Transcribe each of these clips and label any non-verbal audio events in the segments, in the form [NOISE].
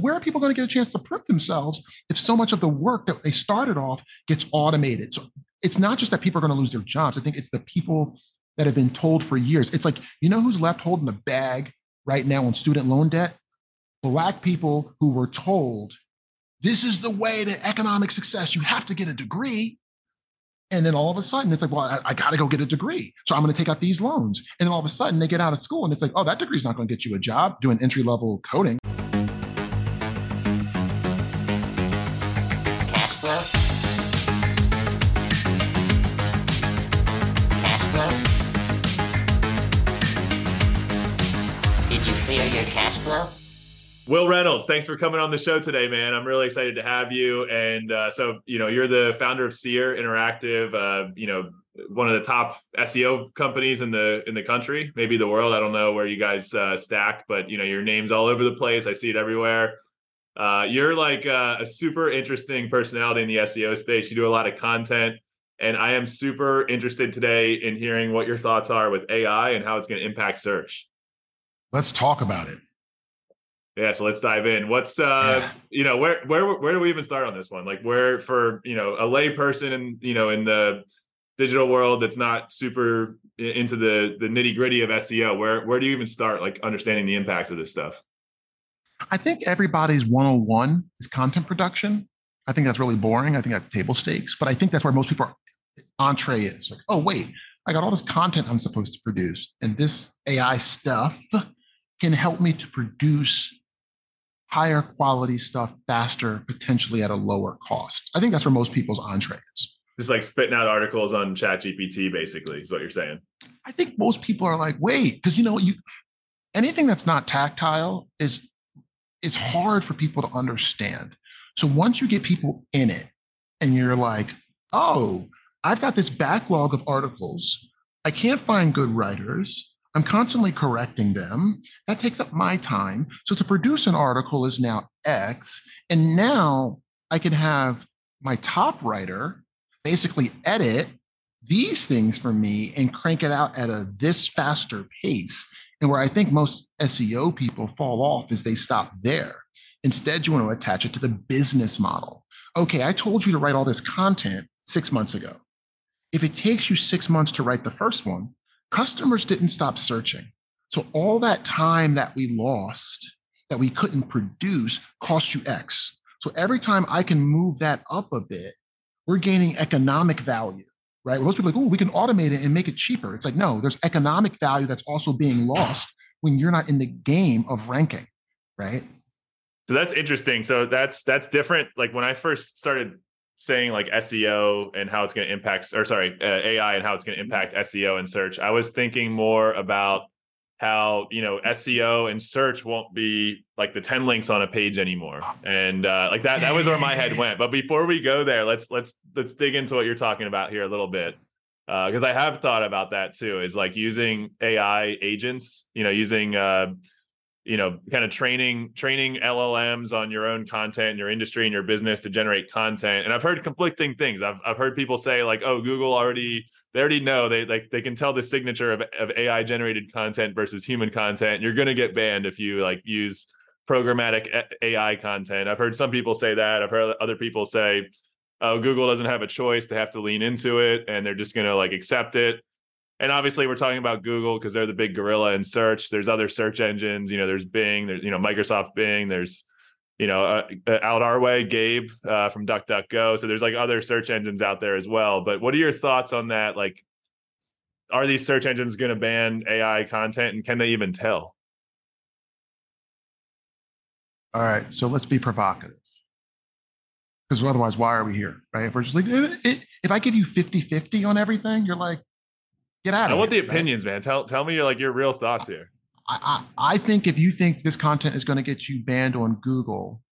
Where are people going to get a chance to prove themselves if so much of the work that they started off gets automated? So it's not just that people are going to lose their jobs. I think it's the people that have been told for years. It's like, you know who's left holding the bag right now on student loan debt? Black people who were told this is the way to economic success. You have to get a degree. And then all of a sudden, it's like, well, I, I got to go get a degree. So I'm going to take out these loans. And then all of a sudden, they get out of school and it's like, oh, that degree is not going to get you a job doing entry level coding. Wil Reynolds, thanks for coming on the show today, man. I'm really excited to have you. And uh, so, you know, you're the founder of Seer Interactive. Uh, you know, one of the top SEO companies in the in the country, maybe the world. I don't know where you guys uh, stack, but you know, your name's all over the place. I see it everywhere. Uh, you're like uh, a super interesting personality in the SEO space. You do a lot of content, and I am super interested today in hearing what your thoughts are with AI and how it's going to impact search. Let's talk about it. Yeah, so let's dive in. What's uh, [LAUGHS] you know, where where where do we even start on this one? Like, where for you know a lay person and you know in the digital world that's not super into the the nitty gritty of SEO, where where do you even start? Like understanding the impacts of this stuff. I think everybody's 101 is content production. I think that's really boring. I think that's table stakes, but I think that's where most people are entree is like, oh wait, I got all this content I'm supposed to produce, and this AI stuff can help me to produce higher quality stuff faster, potentially at a lower cost. I think that's where most people's entree is. Just like spitting out articles on ChatGPT, basically, is what you're saying. I think most people are like, wait, because you know, you anything that's not tactile is is hard for people to understand. So once you get people in it and you're like, oh, I've got this backlog of articles. I can't find good writers. I'm constantly correcting them. That takes up my time. So to produce an article is now X. And now I can have my top writer basically edit these things for me and crank it out at a this faster pace. And where I think most SEO people fall off is they stop there. Instead, you want to attach it to the business model. Okay, I told you to write all this content six months ago. If it takes you six months to write the first one, customers didn't stop searching. So all that time that we lost that we couldn't produce cost you X. So every time I can move that up a bit, we're gaining economic value, right? Most people are like, oh, we can automate it and make it cheaper. It's like, no, there's economic value that's also being lost when you're not in the game of ranking, right? So that's interesting. So that's that's different. Like when I first started saying like SEO and how it's going to impact, or sorry, uh, AI and how it's going to impact SEO and search. I was thinking more about how you know SEO and search won't be like the 10 links on a page anymore. And uh, like that that was where my head went. But before we go there, let's let's let's dig into what you're talking about here a little bit. because uh, I have thought about that too, is like using AI agents, you know, using uh, you know kind of training training llms on your own content your industry and your business to generate content. And i've heard conflicting things. I've, I've heard people say like oh google already they already know. They like they can tell the signature of, of ai generated content versus human content. You're going to get banned if you like use programmatic ai content. I've heard some people say that. I've heard other people say oh google doesn't have a choice. They have to lean into it and they're just going to like accept it and obviously we're talking about Google because they're the big gorilla in search. There's other search engines, you know, there's Bing, there's you know Microsoft Bing, there's you know uh, uh out our way Gabe uh, from DuckDuckGo. So there's like other search engines out there as well. But what are your thoughts on that? Like, are these search engines going to ban AI content, and can they even tell? All right, so let's be provocative. Because otherwise, why are we here? Right? If we're just like, if I give you 50 50 on everything, you're like, Get out of I want here, the opinions, right? man. Tell tell me your like your real thoughts here. I, I, I think if you think this content is going to get you banned on Google,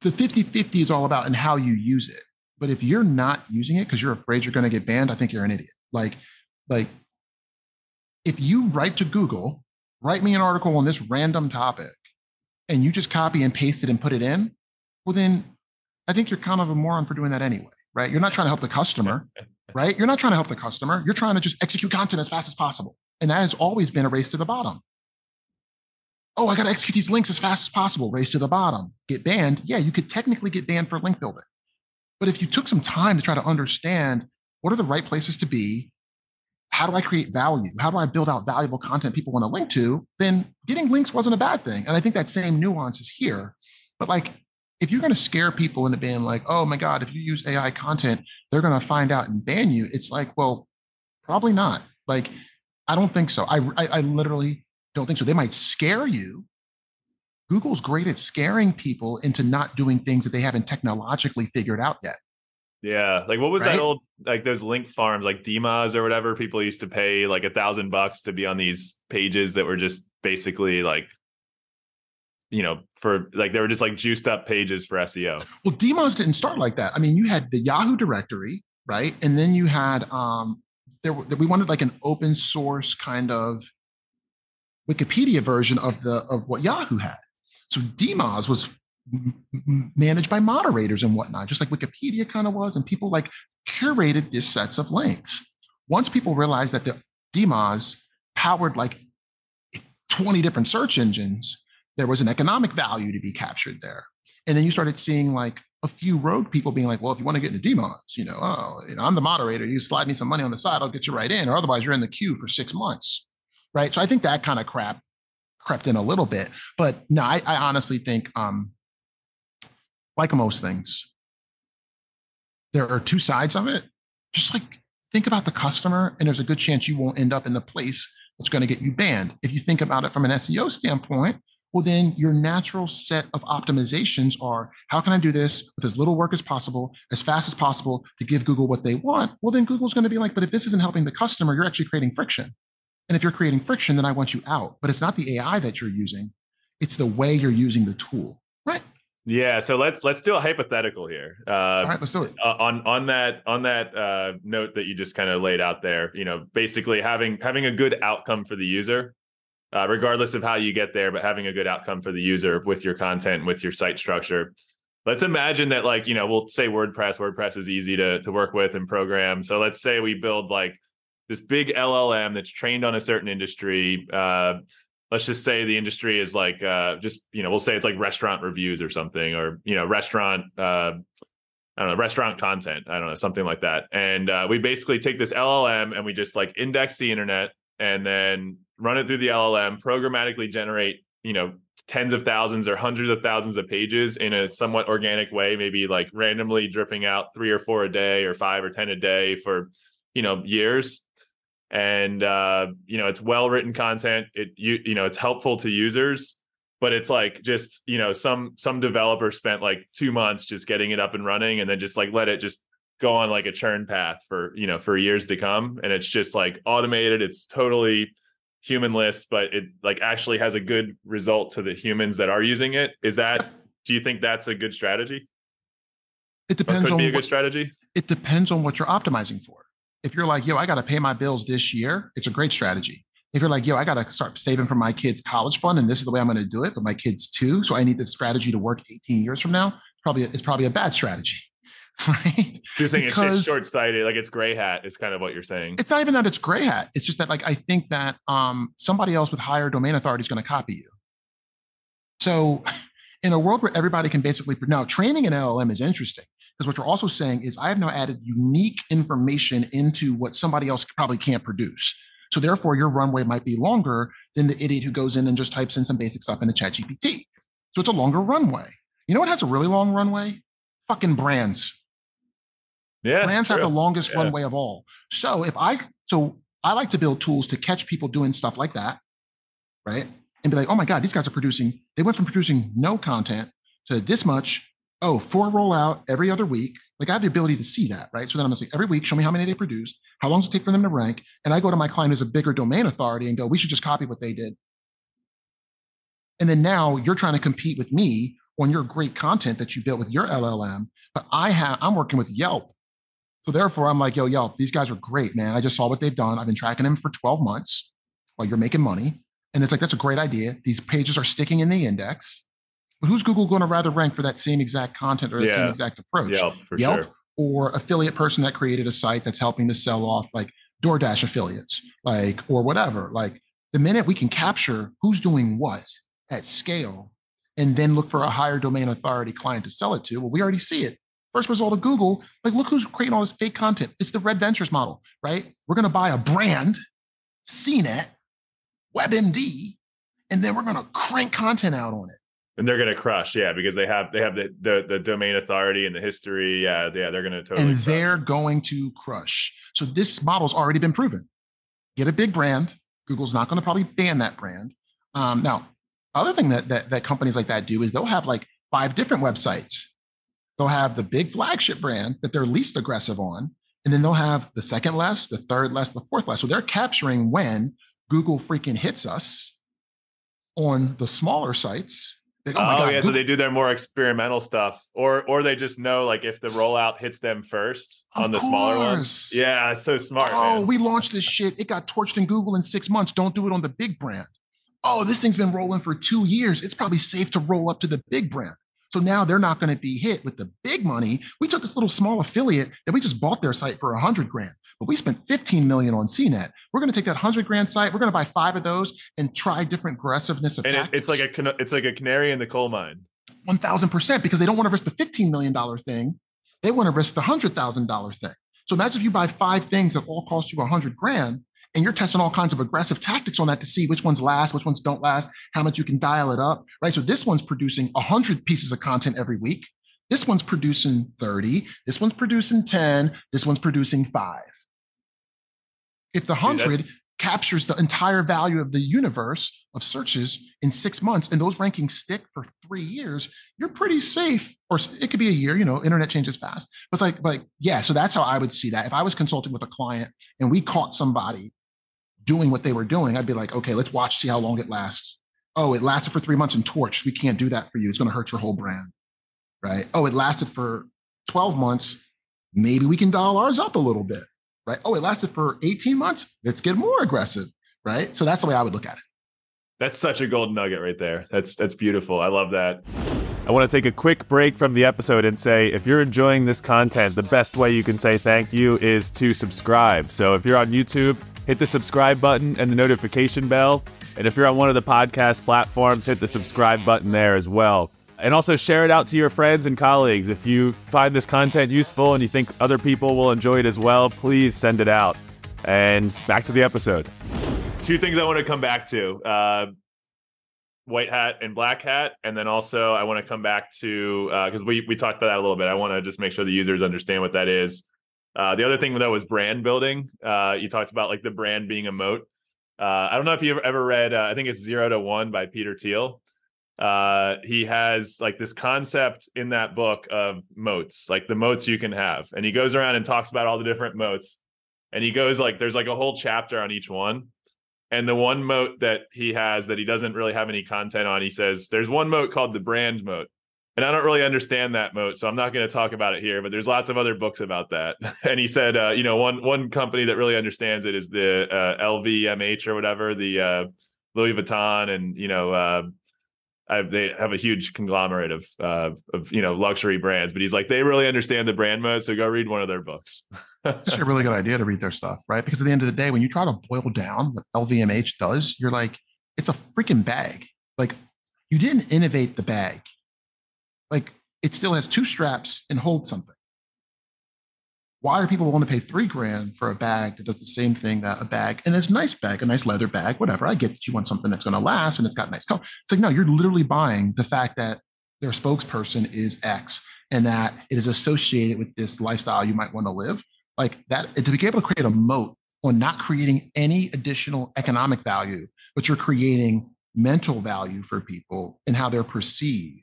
the 50-50 is all about and how you use it. But if you're not using it because you're afraid you're going to get banned, I think you're an idiot. Like, like if you write to Google, write me an article on this random topic, and you just copy and paste it and put it in, well then I think you're kind of a moron for doing that anyway, right? You're not trying to help the customer [LAUGHS] right? You're not trying to help the customer. You're trying to just execute content as fast as possible. And that has always been a race to the bottom. oh, I got to execute these links as fast as possible, race to the bottom, get banned. Yeah, you could technically get banned for link building. But if you took some time to try to understand what are the right places to be, how do I create value? How do I build out valuable content people want to link to? Then getting links wasn't a bad thing. And I think that same nuance is here. But like, if you're going to scare people into being like, oh my God, if you use AI content, they're going to find out and ban you. It's like, well, probably not. Like, I don't think so. I, I, I literally don't think so. They might scare you. Google's great at scaring people into not doing things that they haven't technologically figured out yet. Yeah, like what was Right? that old like those link farms like DMOZ or whatever? People used to pay like a thousand bucks to be on these pages that were just basically like, you know, for like they were just like juiced up pages for SEO. Well, DMOZ didn't start like that. I mean, you had the Yahoo directory, right? And then you had um there we wanted like an open source kind of Wikipedia version of the of what Yahoo had. So DMOZ was managed by moderators and whatnot, just like Wikipedia kind of was, and people like curated these sets of links. Once people realized that the DMOZ powered like 20 different search engines, there was an economic value to be captured there. And then you started seeing like a few rogue people being like, well, if you want to get into DMOZ, you know, oh, you know, I'm the moderator. You slide me some money on the side, I'll get you right in, or otherwise you're in the queue for six months. Right. So I think that kind of crap crept in a little bit. But no, I, I honestly think um like most things, there are two sides of it. Just like think about the customer, and there's a good chance you won't end up in the place that's going to get you banned. If you think about it from an SEO standpoint, well, then your natural set of optimizations are how can I do this with as little work as possible, as fast as possible to give Google what they want? Well, then Google's going to be like, but if this isn't helping the customer, you're actually creating friction. And if you're creating friction, then I want you out. But it's not the AI that you're using, it's the way you're using the tool. Right. Yeah, so let's let's do a hypothetical here. Uh, All right, let's do it. uh, on on that on that uh, note that you just kind of laid out there, you know, basically having having a good outcome for the user, uh, regardless of how you get there, but having a good outcome for the user with your content, with your site structure. Let's imagine that, like, you know, we'll say WordPress. WordPress is easy to to work with and program. So let's say we build like this big LLM that's trained on a certain industry. Uh, let's just say the industry is like uh, just you know we'll say it's like restaurant reviews or something or you know restaurant uh, I don't know, restaurant content. I don't know, something like that. And uh, we basically take this LLM and we just like index the internet and then run it through the LLM, programmatically generate, you know, tens of thousands or hundreds of thousands of pages in a somewhat organic way, maybe like randomly dripping out three or four a day or five or 10 a day for, you know, years. And, uh, you know, it's well written content. It, you, you know, it's helpful to users but it's like just you know some some developer spent like two months just getting it up and running and then just like let it just go on like a churn path for you know for years to come and it's just like automated it's totally humanless but it like actually has a good result to the humans that are using it is that do you think that's a good strategy It depends on be a good what, strategy it depends on what you're optimizing for. If you're like, yo, I got to pay my bills this year, it's a great strategy. If you're like, yo, I got to start saving for my kids' college fund, and this is the way I'm going to do it, but my kids too, so I need this strategy to work 18 years from now. Probably, it's probably a bad strategy, [LAUGHS] right? you're saying it's, Because- it's short-sighted like it's gray hat is kind of what you're saying It's not even that it's gray hat. It's just that, like, I think that um, somebody else with higher domain authority is going to copy you. So, [LAUGHS] in a world where everybody can basically now training an LLM is interesting because what you're also saying is I have now added unique information into what somebody else probably can't produce. So therefore, your runway might be longer than the idiot who goes in and just types in some basic stuff into ChatGPT. So it's a longer runway. You know what has a really long runway? Fucking brands. Yeah Brands have the longest Yeah. runway of all. So if I so I like to build tools to catch people doing stuff like that, right? And be like, oh my God, these guys are producing, they went from producing no content to this much. Oh, four rollout every other week. Like I have the ability to see that, right? So then I'm just like, every week, show me how many they produced, how long does it take for them to rank? And I go to my client who's a bigger domain authority and go, we should just copy what they did. And then now you're trying to compete with me on your great content that you built with your LLM, but I have I'm working with Yelp. So therefore, I'm like, yo, Yelp, these guys are great, man. I just saw what they've done. I've been tracking them for 12 months while you're making money. And it's like, that's a great idea. These pages are sticking in the index. But who's Google going to rather rank for that same exact content or the same exact approach? Yelp for Yelp sure or affiliate person that created a site that's helping to sell off like DoorDash affiliates, like or whatever. Like the minute we can capture who's doing what at scale and then look for a higher domain authority client to sell it to. Well, we already see it. First result of Google, like look who's creating all this fake content. It's the Red Ventures model, right? We're going to buy a brand, CNET, WebMD, and then we're going to crank content out on it. And they're going to crush, yeah, because they have they have the, the the domain authority and the history. Yeah, yeah, they're going to totally. And crush. they're going to crush. So this model's already been proven. Get a big brand. Google's not going to probably ban that brand. Um, now, other thing that, that that companies like that do is they'll have like five different websites. They'll have the big flagship brand that they're least aggressive on, and then they'll have the second less, the third less, the fourth less. So they're capturing when Google freaking hits us on the smaller sites. They, oh, oh God, yeah, Google. so they do their more experimental stuff, or or they just know like if the rollout hits them first of on the course. smaller ones. Yeah, so smart. Oh, man. we launched this shit. It got torched in Google in six months. Don't do it on the big brand oh, this thing's been rolling for two years. It's probably safe to roll up to the big brand. So now they're not going to be hit with the big money. We took this little small affiliate that we just bought their site for a hundred grand, but we spent 15 million on CNET. We're going to take that hundred grand site. We're going to buy five of those and try different aggressiveness of and tactics. it's like a it's like a canary in the coal mine. One thousand percent because they don't want to risk the 15 million dollar thing. They want to risk the hundred thousand dollar thing. So imagine if you buy five things that all cost you a hundred grand and you're testing all kinds of aggressive tactics on that to see which ones last, which ones don't last, how much you can dial it up, right? So this one's producing 100 pieces of content every week. This one's producing 30. This one's producing 10. This one's producing five. If the 100 captures the entire value of the universe of searches in six months and those rankings stick for three years, you're pretty safe. Or it could be a year, you know, internet changes fast. But it's like, like, yeah, so that's how I would see that. If I was consulting with a client and we caught somebody doing what they were doing, I'd be like, okay, let's watch, see how long it lasts. Oh, it lasted for three months and torched. We can't do that for you. It's going to hurt your whole brand. Right. Oh, it lasted for 12 months. Maybe we can dial ours up a little bit. Right. Oh, it lasted for 18 months. Let's get more aggressive. Right. So that's the way I would look at it. That's such a golden nugget right there. That's that's beautiful. I love that. I want to take a quick break from the episode and say if you're enjoying this content, the best way you can say thank you is to subscribe. So if you're on YouTube, hit the subscribe button and the notification bell. And if you're on one of the podcast platforms, hit the subscribe button there as well. And also share it out to your friends and colleagues. If you find this content useful and you think other people will enjoy it as well, please send it out. And back to the episode. Two things I want to come back to uh, white hat and black hat. And then also, I want to come back to because uh, we, we talked about that a little bit. I want to just make sure the users understand what that is. Uh, the other thing though was brand building. Uh, you talked about like the brand being a moat. Uh, I don't know if you've ever read. Uh, I think it's Zero to One by Peter Thiel. Uh, he has like this concept in that book of moats, like the moats you can have, and he goes around and talks about all the different moats. And he goes like, there's like a whole chapter on each one. And the one moat that he has that he doesn't really have any content on, he says there's one moat called the brand moat and I don't really understand that moat, so I'm not going to talk about it here. But there's lots of other books about that. [LAUGHS] And he said, uh, you know, one one company that really understands it is the uh, LVMH or whatever, the uh, Louis Vuitton, and you know, uh, I, they have a huge conglomerate of uh, of you know luxury brands. But he's like, they really understand the brand moat, so go read one of their books. [LAUGHS] it's a really good idea to read their stuff, right? Because at the end of the day, when you try to boil down what LVMH does, you're like, it's a freaking bag. Like you didn't innovate the bag like it still has two straps and holds something. Why are people willing to pay three grand for a bag that does the same thing that a bag and it's a nice bag, a nice leather bag, whatever? I get that you want something that's going to last and it's got nice color. It's like, no, you're literally buying the fact that their spokesperson is X and that it is associated with this lifestyle you might want to live. Like that, to be able to create a moat on not creating any additional economic value, but you're creating mental value for people and how they're perceived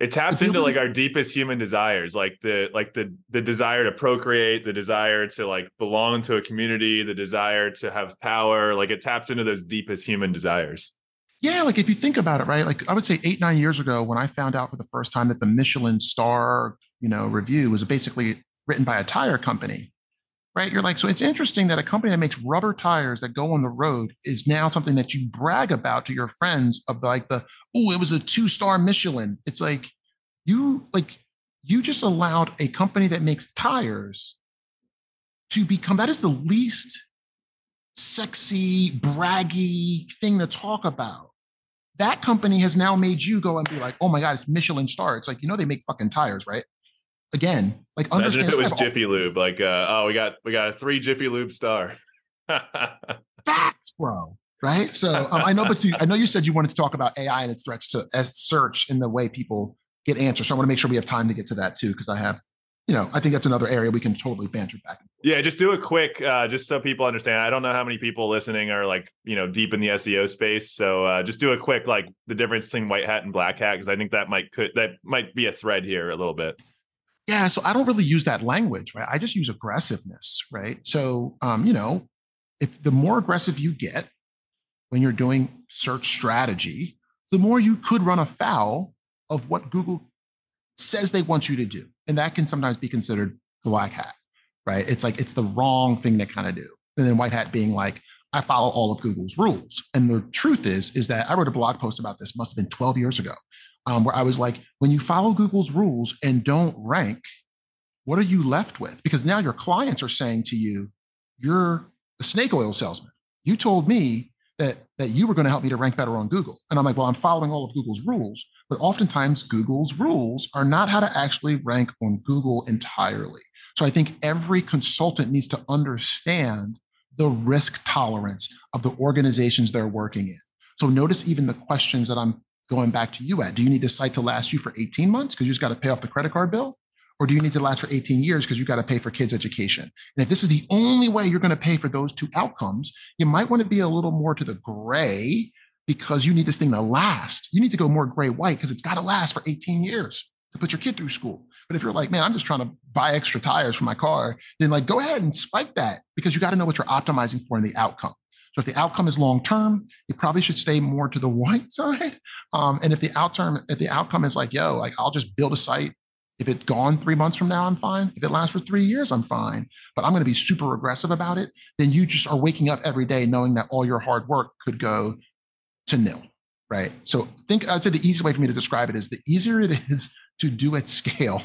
it taps into like our deepest human desires like the like the the desire to procreate the desire to like belong to a community the desire to have power like it taps into those deepest human desires. Yeah like if you think about it right like i would say eight nine years ago when i found out for the first time that the michelin star you know review was basically written by a tire company right you're like so it's interesting that a company that makes rubber tires that go on the road is now something that you brag about to your friends of like the oh it was a two star michelin it's like you like you just allowed a company that makes tires to become that is the least sexy braggy thing to talk about that company has now made you go and be like, oh my God, it's Michelin star. It's like, you know, they make fucking tires, right? Again, like Imagine understand if it was all- Jiffy Lube, like uh, oh, we got we got a three Jiffy Lube star. [LAUGHS] facts, bro. Right. So um, I know, but you, I know you said you wanted to talk about AI and its threats to as search in the way people get answers. So I want to make sure we have time to get to that too, because I have, you know, I think that's another area we can totally banter back. and forth. Yeah, just do a quick, uh, just so people understand. I don't know how many people listening are like, you know, deep in the SEO space. So uh, just do a quick, like the difference between white hat and black hat, because I think that might could that might be a thread here a little bit. Yeah. So I don't really use that language, right? I just use aggressiveness, right? So, um, you know, if the more aggressive you get when you're doing search strategy, the more you could run afoul of what Google says they want you to do. And that can sometimes be considered black hat, right? It's like it's the wrong thing to kind of do. And then white hat being like, I follow all of Google's rules. And the truth is, is that I wrote a blog post about this, must have been 12 years ago, um, where I was like, when you follow Google's rules and don't rank, what are you left with? Because now your clients are saying to you, you're a snake oil salesman. You told me that that you were going to help me to rank better on Google. And I'm like, well, I'm following all of Google's rules, but oftentimes Google's rules are not how to actually rank on Google entirely. So I think every consultant needs to understand the risk tolerance of the organizations they're working in. So notice even the questions that I'm going back to you at. Do you need the site to last you for 18 months because you just got to pay off the credit card bill? Or do you need to last for 18 years because you got to pay for kids' education? And if this is the only way you're going to pay for those two outcomes, you might want to be a little more to the gray because you need this thing to last. You need to go more gray white because it's got to last for 18 years to put your kid through school. But if you're like, man, I'm just trying to buy extra tires for my car, then like go ahead and spike that because you got to know what you're optimizing for in the outcome. So if the outcome is long term, you probably should stay more to the white [LAUGHS] side. Um, and if the outcome, if the outcome is like, yo, like I'll just build a site. If it's gone three months from now, I'm fine. If it lasts for three years, I'm fine. But I'm going to be super aggressive about it. Then you just are waking up every day knowing that all your hard work could go to nil. Right. So think I'd say the easiest way for me to describe it is the easier it is [LAUGHS] to do at scale,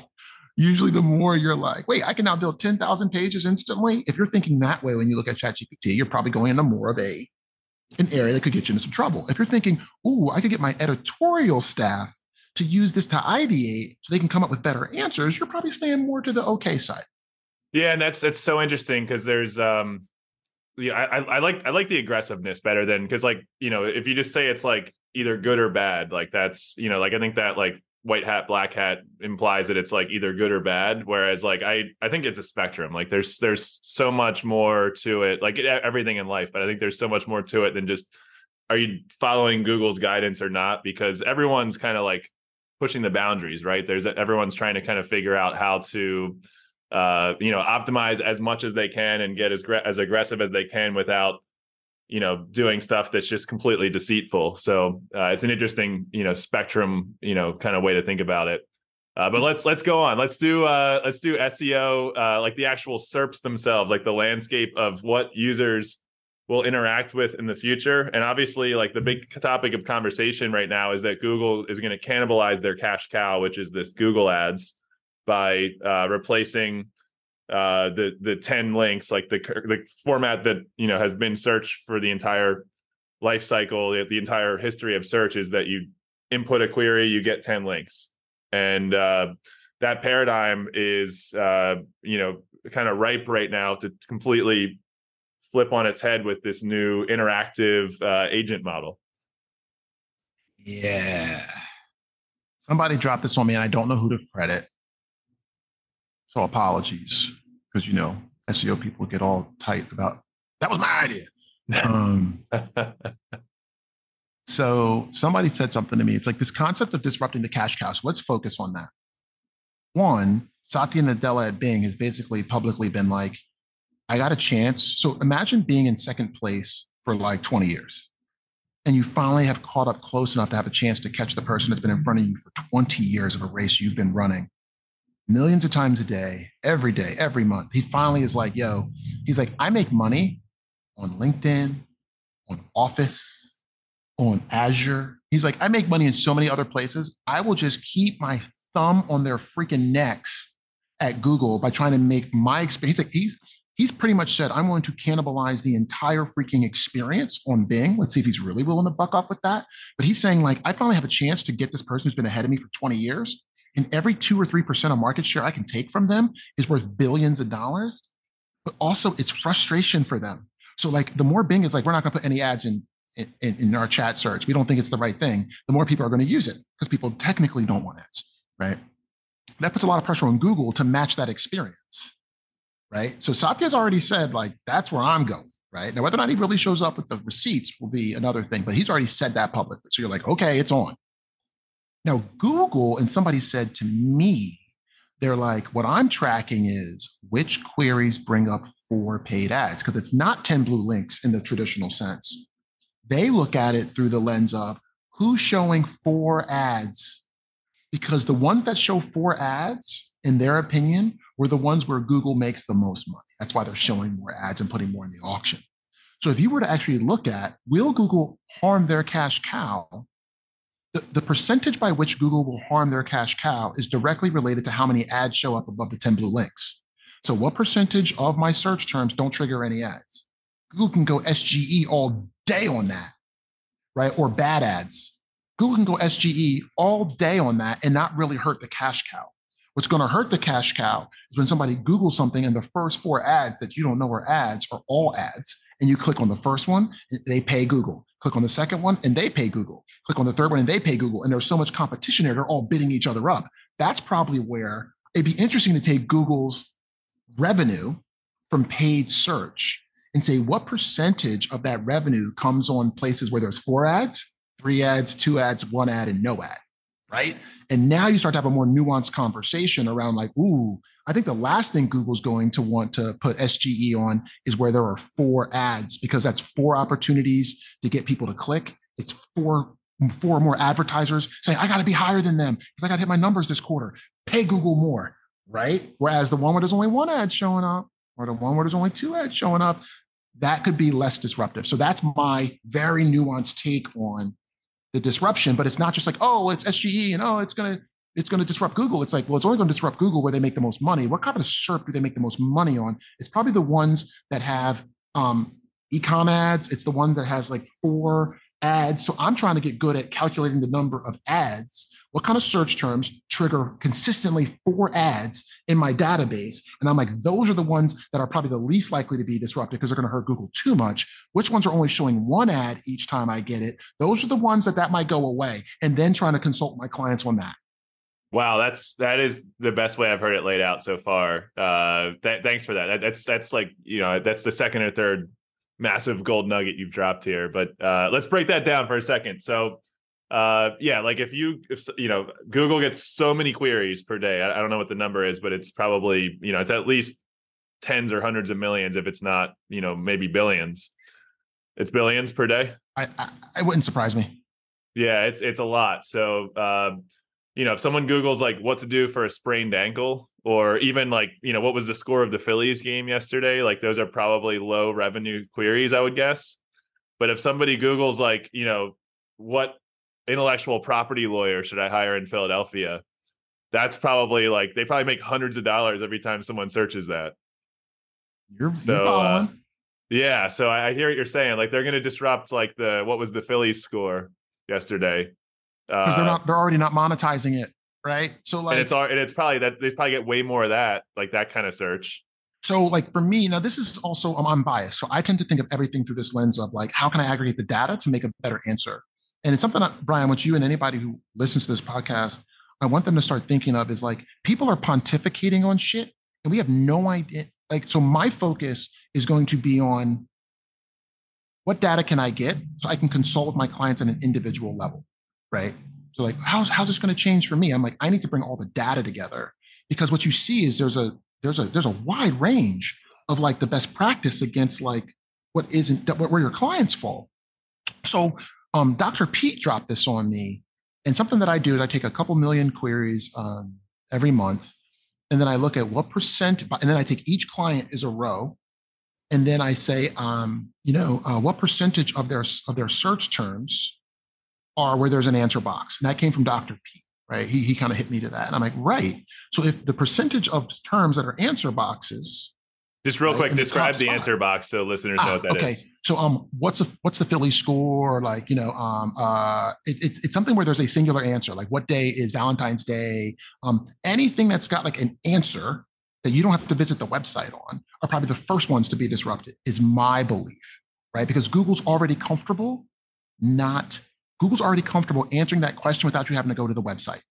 usually the more you're like, wait, I can now build 10,000 pages instantly. If you're thinking that way when you look at ChatGPT, you're probably going into more of a an area that could get you into some trouble. If you're thinking, ooh, I could get my editorial staff to use this to ideate so they can come up with better answers, you're probably staying more to the okay side. Yeah, and that's that's so interesting because there's um yeah, I, I like I like the aggressiveness better than because like you know if you just say it's like either good or bad like that's you know like I think that like white hat black hat implies that it's like either good or bad whereas like I I think it's a spectrum. Like there's there's so much more to it like everything in life but I think there's so much more to it than just are you following Google's guidance or not? Because everyone's kind of like pushing the boundaries right? There's everyone's trying to kind of figure out how to uh, you know, optimize as much as they can and get as as aggressive as they can without, you know, doing stuff that's just completely deceitful. So uh, it's an interesting, you know, spectrum, you know, kind of way to think about it. Uh, but let's let's go on. Let's do uh, let's do SEO, uh, like the actual SERPs themselves, like the landscape of what users will interact with in the future. And obviously, like the big topic of conversation right now is that Google is going to cannibalize their cash cow, which is this Google Ads by uh, replacing uh, the the ten links, like the the format that you know has been searched for the entire life cycle, the, entire history of search is that you input a query, you get ten links, and uh, that paradigm is uh, you know kind of ripe right now to completely flip on its head with this new interactive uh, agent model. Yeah. Somebody dropped this on me, and I don't know who to credit. So apologies, because you know SEO people get all tight about that was my idea. Um, [LAUGHS] so somebody said something to me. It's like this concept of disrupting the cash cow. So let's focus on that. One, Satya Nadella at Bing has basically publicly been like, I got a chance. So imagine being in second place for like 20 years and you finally have caught up close enough to have a chance to catch the person that's been in front of you for 20 years of a race you've been running millions of times a day, every day, every month. He finally is like, yo, he's like, I make money on LinkedIn, on Office, on Azure. He's like, I make money in so many other places. I will just keep my thumb on their freaking necks at Google by trying to make my experience. He's like, he's he's pretty much said, I'm going to cannibalize the entire freaking experience on Bing. Let's see if he's really willing to buck up with that. But he's saying, like, I finally have a chance to get this person who's been ahead of me for 20 years. And every two or 3% of market share I can take from them is worth billions of dollars. But also, it's frustration for them. So, like, the more Bing is like, we're not going to put any ads in, in, in our chat search. We don't think it's the right thing. The more people are going to use it because people technically don't want ads, right? That puts a lot of pressure on Google to match that experience right? So Satya's already said, like, that's where I'm going, right? Now, whether or not he really shows up with the receipts will be another thing, but he's already said that publicly. So you're like, okay, it's on. Now, Google, and somebody said to me, they're like, what I'm tracking is which queries bring up four paid ads, because it's not 10 blue links in the traditional sense. They look at it through the lens of who's showing four ads, because the ones that show four ads, in their opinion, were the ones where Google makes the most money. That's why they're showing more ads and putting more in the auction. So if you were to actually look at will Google harm their cash cow, the, the percentage by which Google will harm their cash cow is directly related to how many ads show up above the 10 blue links. So what percentage of my search terms don't trigger any ads? Google can go SGE all day on that, right? Or bad ads. Google can go SGE all day on that and not really hurt the cash cow. What's going to hurt the cash cow is when somebody Googles something and the first four ads that you don't know are ads are all ads. And you click on the first one, they pay Google. Click on the second one, and they pay Google. Click on the third one, and they pay Google. And there's so much competition there, they're all bidding each other up. That's probably where it'd be interesting to take Google's revenue from paid search and say what percentage of that revenue comes on places where there's four ads, three ads, two ads, one ad, and no ad right? And now you start to have a more nuanced conversation around like, ooh, I think the last thing Google's going to want to put SGE on is where there are four ads because that's four opportunities to get people to click. It's four four more advertisers saying, I got to be higher than them because I got to hit my numbers this quarter. Pay Google more, right? Whereas the one where there's only one ad showing up or the one where there's only two ads showing up, that could be less disruptive. So that's my very nuanced take on the disruption, but it's not just like, oh, it's SGE and oh, it's gonna it's to disrupt Google. It's like, well, it's only to disrupt Google where they make the most money. What kind of SERP do they make the most money on? It's probably the ones that have um, ecom ads. It's the one that has like four ads. So I'm trying to get good at calculating the number of ads. What kind of search terms trigger consistently four ads in my database? And I'm like, those are the ones that are probably the least likely to be disrupted because they're going to hurt Google too much. Which ones are only showing one ad each time I get it? Those are the ones that that might go away. And then trying to consult my clients on that. Wow, that's that is the best way I've heard it laid out so far. Uh, th- thanks for that. that. That's that's like you know that's the second or third massive gold nugget you've dropped here. But uh, let's break that down for a second. So, uh, yeah, like if you, if, you know, Google gets so many queries per day. I, I, don't know what the number is, but it's probably, you know, it's at least tens or hundreds of millions, if it's not, you know, maybe billions. It's billions per day. I, I it wouldn't surprise me. Yeah, it's it's a lot. So, uh, you know, if someone Google's like what to do for a sprained ankle, or even like you know what was the score of the Phillies game yesterday? Like those are probably low revenue queries, I would guess. But if somebody Google's like you know what intellectual property lawyer should I hire in Philadelphia? That's probably like they probably make hundreds of dollars every time someone searches that. You're, so, you're following. Uh, yeah, so I hear what you're saying. Like they're going to disrupt like the what was the Phillies score yesterday? Because uh, they're not they're already not monetizing it right? So like, and it's and it's probably that they probably get way more of that, like that kind of search. So like for me, now this is also I'm, I'm biased, so I tend to think of everything through this lens of like how can I aggregate the data to make a better answer. And it's something that Brian, what you and anybody who listens to this podcast, I want them to start thinking of is like people are pontificating on shit, and we have no idea. Like, so my focus is going to be on what data can I get so I can consult with my clients on an individual level, right? So like, how's how's this going to change for me? I'm like, I need to bring all the data together because what you see is there's a there's a there's a wide range of like the best practice against like what isn't what where your clients fall. So um, Dr. Pete dropped this on me, and something that I do is I take a couple million queries um, every month, and then I look at what percent, and then I take each client as a row, and then I say, um, you know, uh, what percentage of their of their search terms are where there's an answer box. And that came from Dr. Pete, right? He, he kind of hit me to that. And I'm like, right. So if the percentage of terms that are answer boxes Just real right? quick, describe the, the answer box so listeners ah, know what that okay. is. So um what's a what's the Philly score? Like, you know, um uh it, it's it's something where there's a singular answer, like what day is Valentine's Day? Um anything that's got like an answer that you don't have to visit the website on are probably the first ones to be disrupted, is my belief, right? Because Google's already comfortable not Google's already comfortable answering that question without you having to go to the website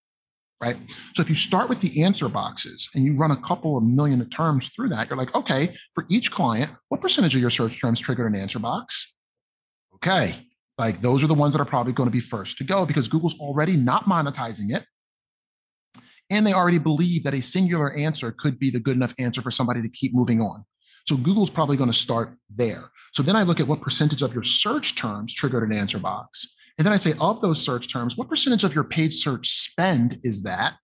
right? So if you start with the answer boxes and you run a couple of million of terms through that, you're like, okay, for each client, what percentage of your search terms triggered an answer box? Okay, like those are the ones that are probably going to be first to go because Google's already not monetizing it. And they already believe that a singular answer could be the good enough answer for somebody to keep moving on. So Google's probably going to start there. So then I look at what percentage of your search terms triggered an answer box. And then I say, of those search terms, what percentage of your paid search spend is that?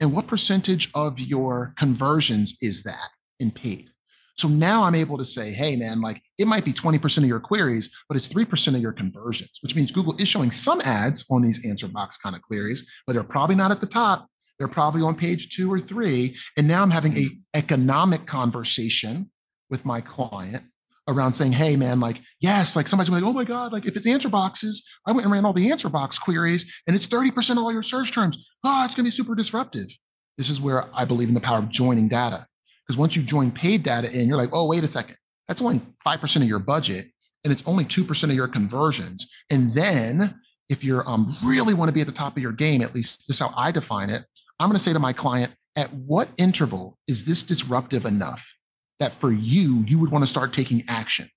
And what percentage of your conversions is that in paid? So now I'm able to say, hey, man, like it might be 20% of your queries, but it's 3% of your conversions, which means Google is showing some ads on these answer box kind of queries, but they're probably not at the top. They're probably on page two or three. And now I'm having a mm-hmm. economic conversation with my client around saying, hey, man, like, yes, like somebody's like, oh my God, like if it's answer boxes, I went and ran all the answer box queries and it's 30% of all your search terms. Oh, it's going to be super disruptive. This is where I believe in the power of joining data. Because once you join paid data in, you're like, oh, wait a second, that's only 5% of your budget and it's only 2% of your conversions. And then if you're um, really want to be at the top of your game, at least this is how I define it, I'm going to say to my client, at what interval is this disruptive enough that for you, you would want to start taking action.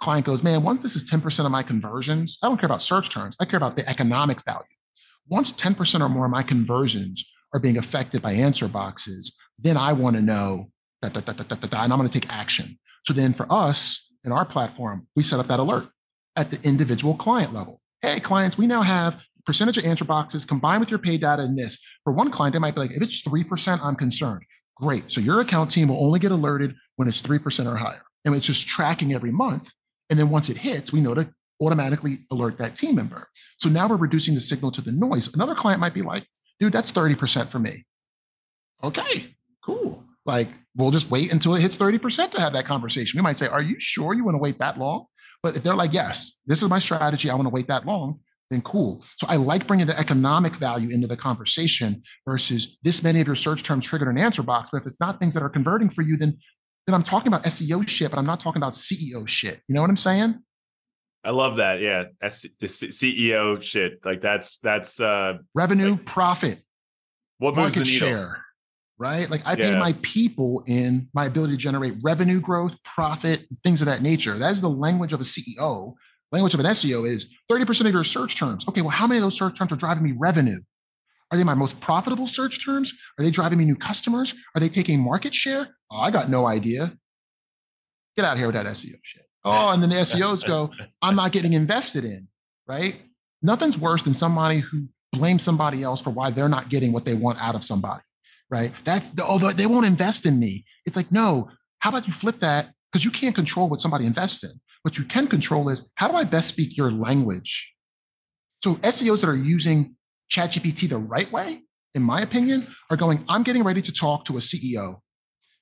Client goes, man, once this is 10% of my conversions, I don't care about search terms. I care about the economic value. Once 10% or more of my conversions are being affected by answer boxes, then I want to know da, da, da, da, da, da, and I'm going to take action. So then for us in our platform, we set up that alert at the individual client level. Hey, clients, we now have percentage of answer boxes combined with your paid data in this. For one client, they might be like, if it's 3%, I'm concerned. Great. So your account team will only get alerted when it's 3% or higher. And it's just tracking every month. And then once it hits, we know to automatically alert that team member. So now we're reducing the signal to the noise. Another client might be like, dude, that's 30% for me. Okay, cool. Like we'll just wait until it hits 30% to have that conversation. We might say, Are you sure you want to wait that long? But if they're like, Yes, this is my strategy, I want to wait that long, then cool. So I like bringing the economic value into the conversation versus this many of your search terms triggered an answer box. But if it's not things that are converting for you, then then I'm talking about SEO shit, but I'm not talking about CEO shit. You know what I'm saying? I love that. Yeah, S- the CEO shit. Like that's that's uh revenue, like, profit, what market share, right? Like I yeah. pay my people in my ability to generate revenue growth, profit, things of that nature. That is the language of a CEO language of an SEO is 30% of your search terms. Okay, well, how many of those search terms are driving me revenue? Are they my most profitable search terms? Are they driving me new customers? Are they taking market share? Oh, I got no idea. Get out of here with that SEO shit. Oh, and then the SEOs go, I'm not getting invested in, right? Nothing's worse than somebody who blames somebody else for why they're not getting what they want out of somebody, right? That's, the, oh, they won't invest in me. It's like, no, how about you flip that? Because you can't control what somebody invests in. What you can control is how do I best speak your language? So SEOs that are using ChatGPT the right way, in my opinion, are going, I'm getting ready to talk to a CEO.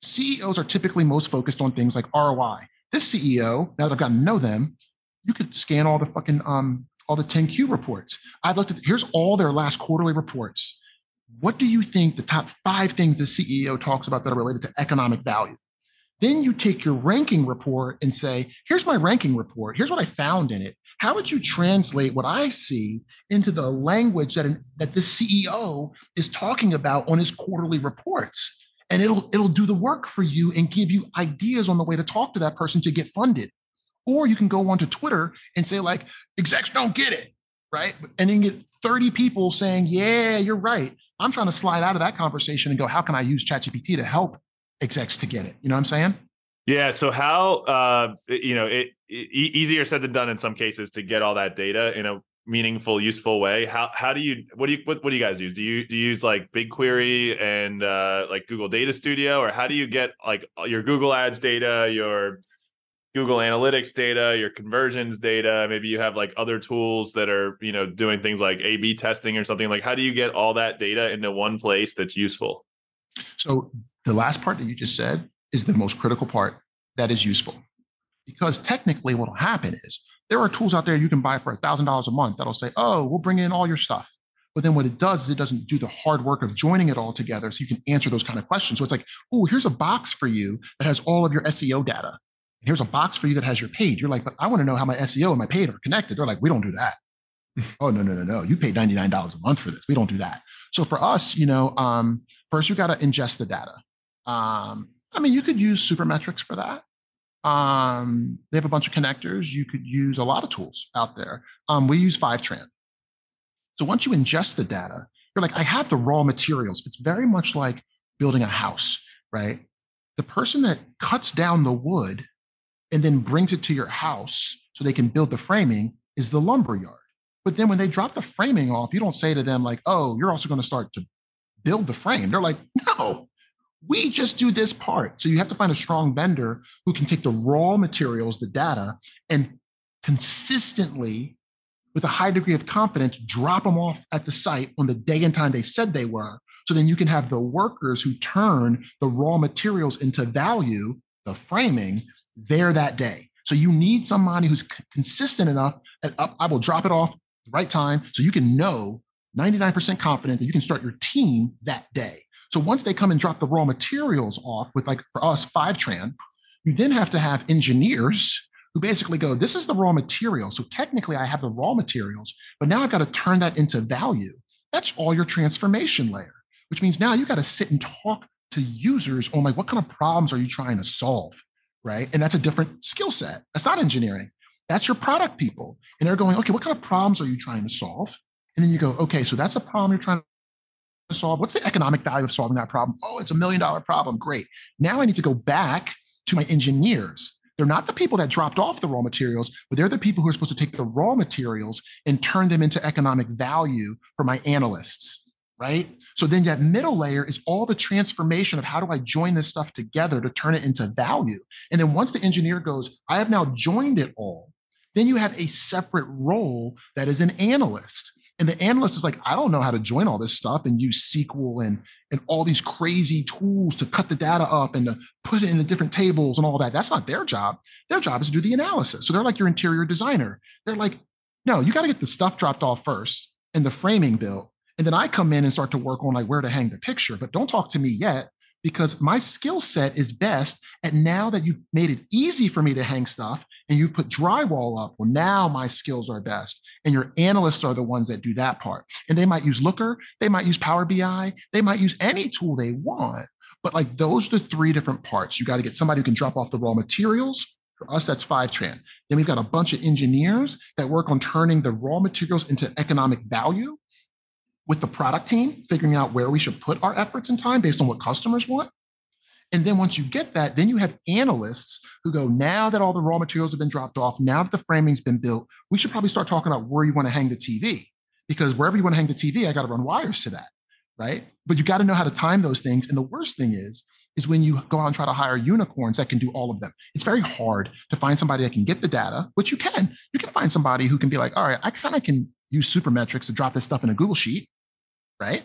CEOs are typically most focused on things like ROI. This CEO, now that I've gotten to know them, you could scan all the fucking um, all the 10Q reports. I've looked at here's all their last quarterly reports. What do you think the top five things the CEO talks about that are related to economic value? Then you take your ranking report and say, here's my ranking report. Here's what I found in it. How would you translate what I see into the language that, an, that the CEO is talking about on his quarterly reports? And it'll, it'll do the work for you and give you ideas on the way to talk to that person to get funded. Or you can go onto Twitter and say, like, execs don't get it, right? And then get 30 people saying, yeah, you're right. I'm trying to slide out of that conversation and go, how can I use ChatGPT to help execs to get it. You know what I'm saying? Yeah. So how uh, you know it, it, easier said than done in some cases to get all that data in a meaningful, useful way. How how do you what do you what, what do you guys use? Do you do you use like BigQuery and uh, like Google Data Studio, or how do you get like your Google Ads data, your Google Analytics data, your conversions data? Maybe you have like other tools that are you know doing things like A/B testing or something. Like how do you get all that data into one place that's useful? So the last part that you just said is the most critical part. that is useful. Because technically, what will happen is there are tools out there you can buy for $1,000 a month that'll say, oh, we'll bring in all your stuff. But then what it does is it doesn't do the hard work of joining it all together so you can answer those kind of questions. So it's like, oh, here's a box for you that has all of your SEO data. And here's a box for you that has your paid. You're like, but I want to know how my SEO and my paid are connected. They're like, we don't do that. [LAUGHS] oh, no, no, no, no. You pay $99 a month for this. We don't do that. So for us, you know, um, first you got to ingest the data. Um, I mean, you could use Supermetrics for that. Um, they have a bunch of connectors. You could use a lot of tools out there. Um, we use Fivetran. So once you ingest the data, you're like, I have the raw materials. It's very much like building a house, right? The person that cuts down the wood and then brings it to your house so they can build the framing is the lumber yard. But then when they drop the framing off, you don't say to them, like, oh, you're also going to start to build the frame. They're like, no, we just do this part. So you have to find a strong vendor who can take the raw materials, the data, and consistently, with a high degree of confidence, drop them off at the site on the day and time they said they were. So then you can have the workers who turn the raw materials into value, the framing, there that day. So you need somebody who's consistent enough that oh, I will drop it off the right time so you can know 99% confident that you can start your team that day. So once they come and drop the raw materials off with like for us, Fivetran, you then have to have engineers who basically go, this is the raw material. So technically I have the raw materials, but now I've got to turn that into value. That's all your transformation layer, which means now you got to sit and talk to users on like, what kind of problems are you trying to solve? Right. And that's a different skill set. That's not engineering. That's your product people. And they're going, okay, what kind of problems are you trying to solve? And then you go, okay, so that's a problem you're trying solve. What's the economic value of solving that problem? Oh, it's a million dollar problem. Great. Now I need to go back to my engineers. They're not the people that dropped off the raw materials, but they're the people who are supposed to take the raw materials and turn them into economic value for my analysts. Right. So then that middle layer is all the transformation of how do I join this stuff together to turn it into value. And then once the engineer goes, I have now joined it all, then you have a separate role that is an analyst. And the analyst is like, I don't know how to join all this stuff and use SQL and, and all these crazy tools to cut the data up and to put it in the different tables and all that. That's not their job. Their job is to do the analysis. So they're like your interior designer. They're like, no, you got to get the stuff dropped off first and the framing built. And then I come in and start to work on like where to hang the picture. But don't talk to me yet because my skill set is best at now that you've made it easy for me to hang stuff and you've put drywall up. Well, now my skills are best. And your analysts are the ones that do that part. And they might use Looker, they might use Power BI, they might use any tool they want. But like those are the three different parts. You got to get somebody who can drop off the raw materials. For us, that's Fivetran. Then we've got a bunch of engineers that work on turning the raw materials into economic value with the product team, figuring out where we should put our efforts and time based on what customers want. And then once you get that, then you have analysts who go, now that all the raw materials have been dropped off, now that the framing's been built, we should probably start talking about where you want to hang the TV. Because wherever you want to hang the TV, I got to run wires to that. Right. But you got to know how to time those things. And the worst thing is, is when you go out and try to hire unicorns that can do all of them. It's very hard to find somebody that can get the data, which you can. You can find somebody who can be like, all right, I kind of can use Supermetrics to drop this stuff in a Google Sheet right?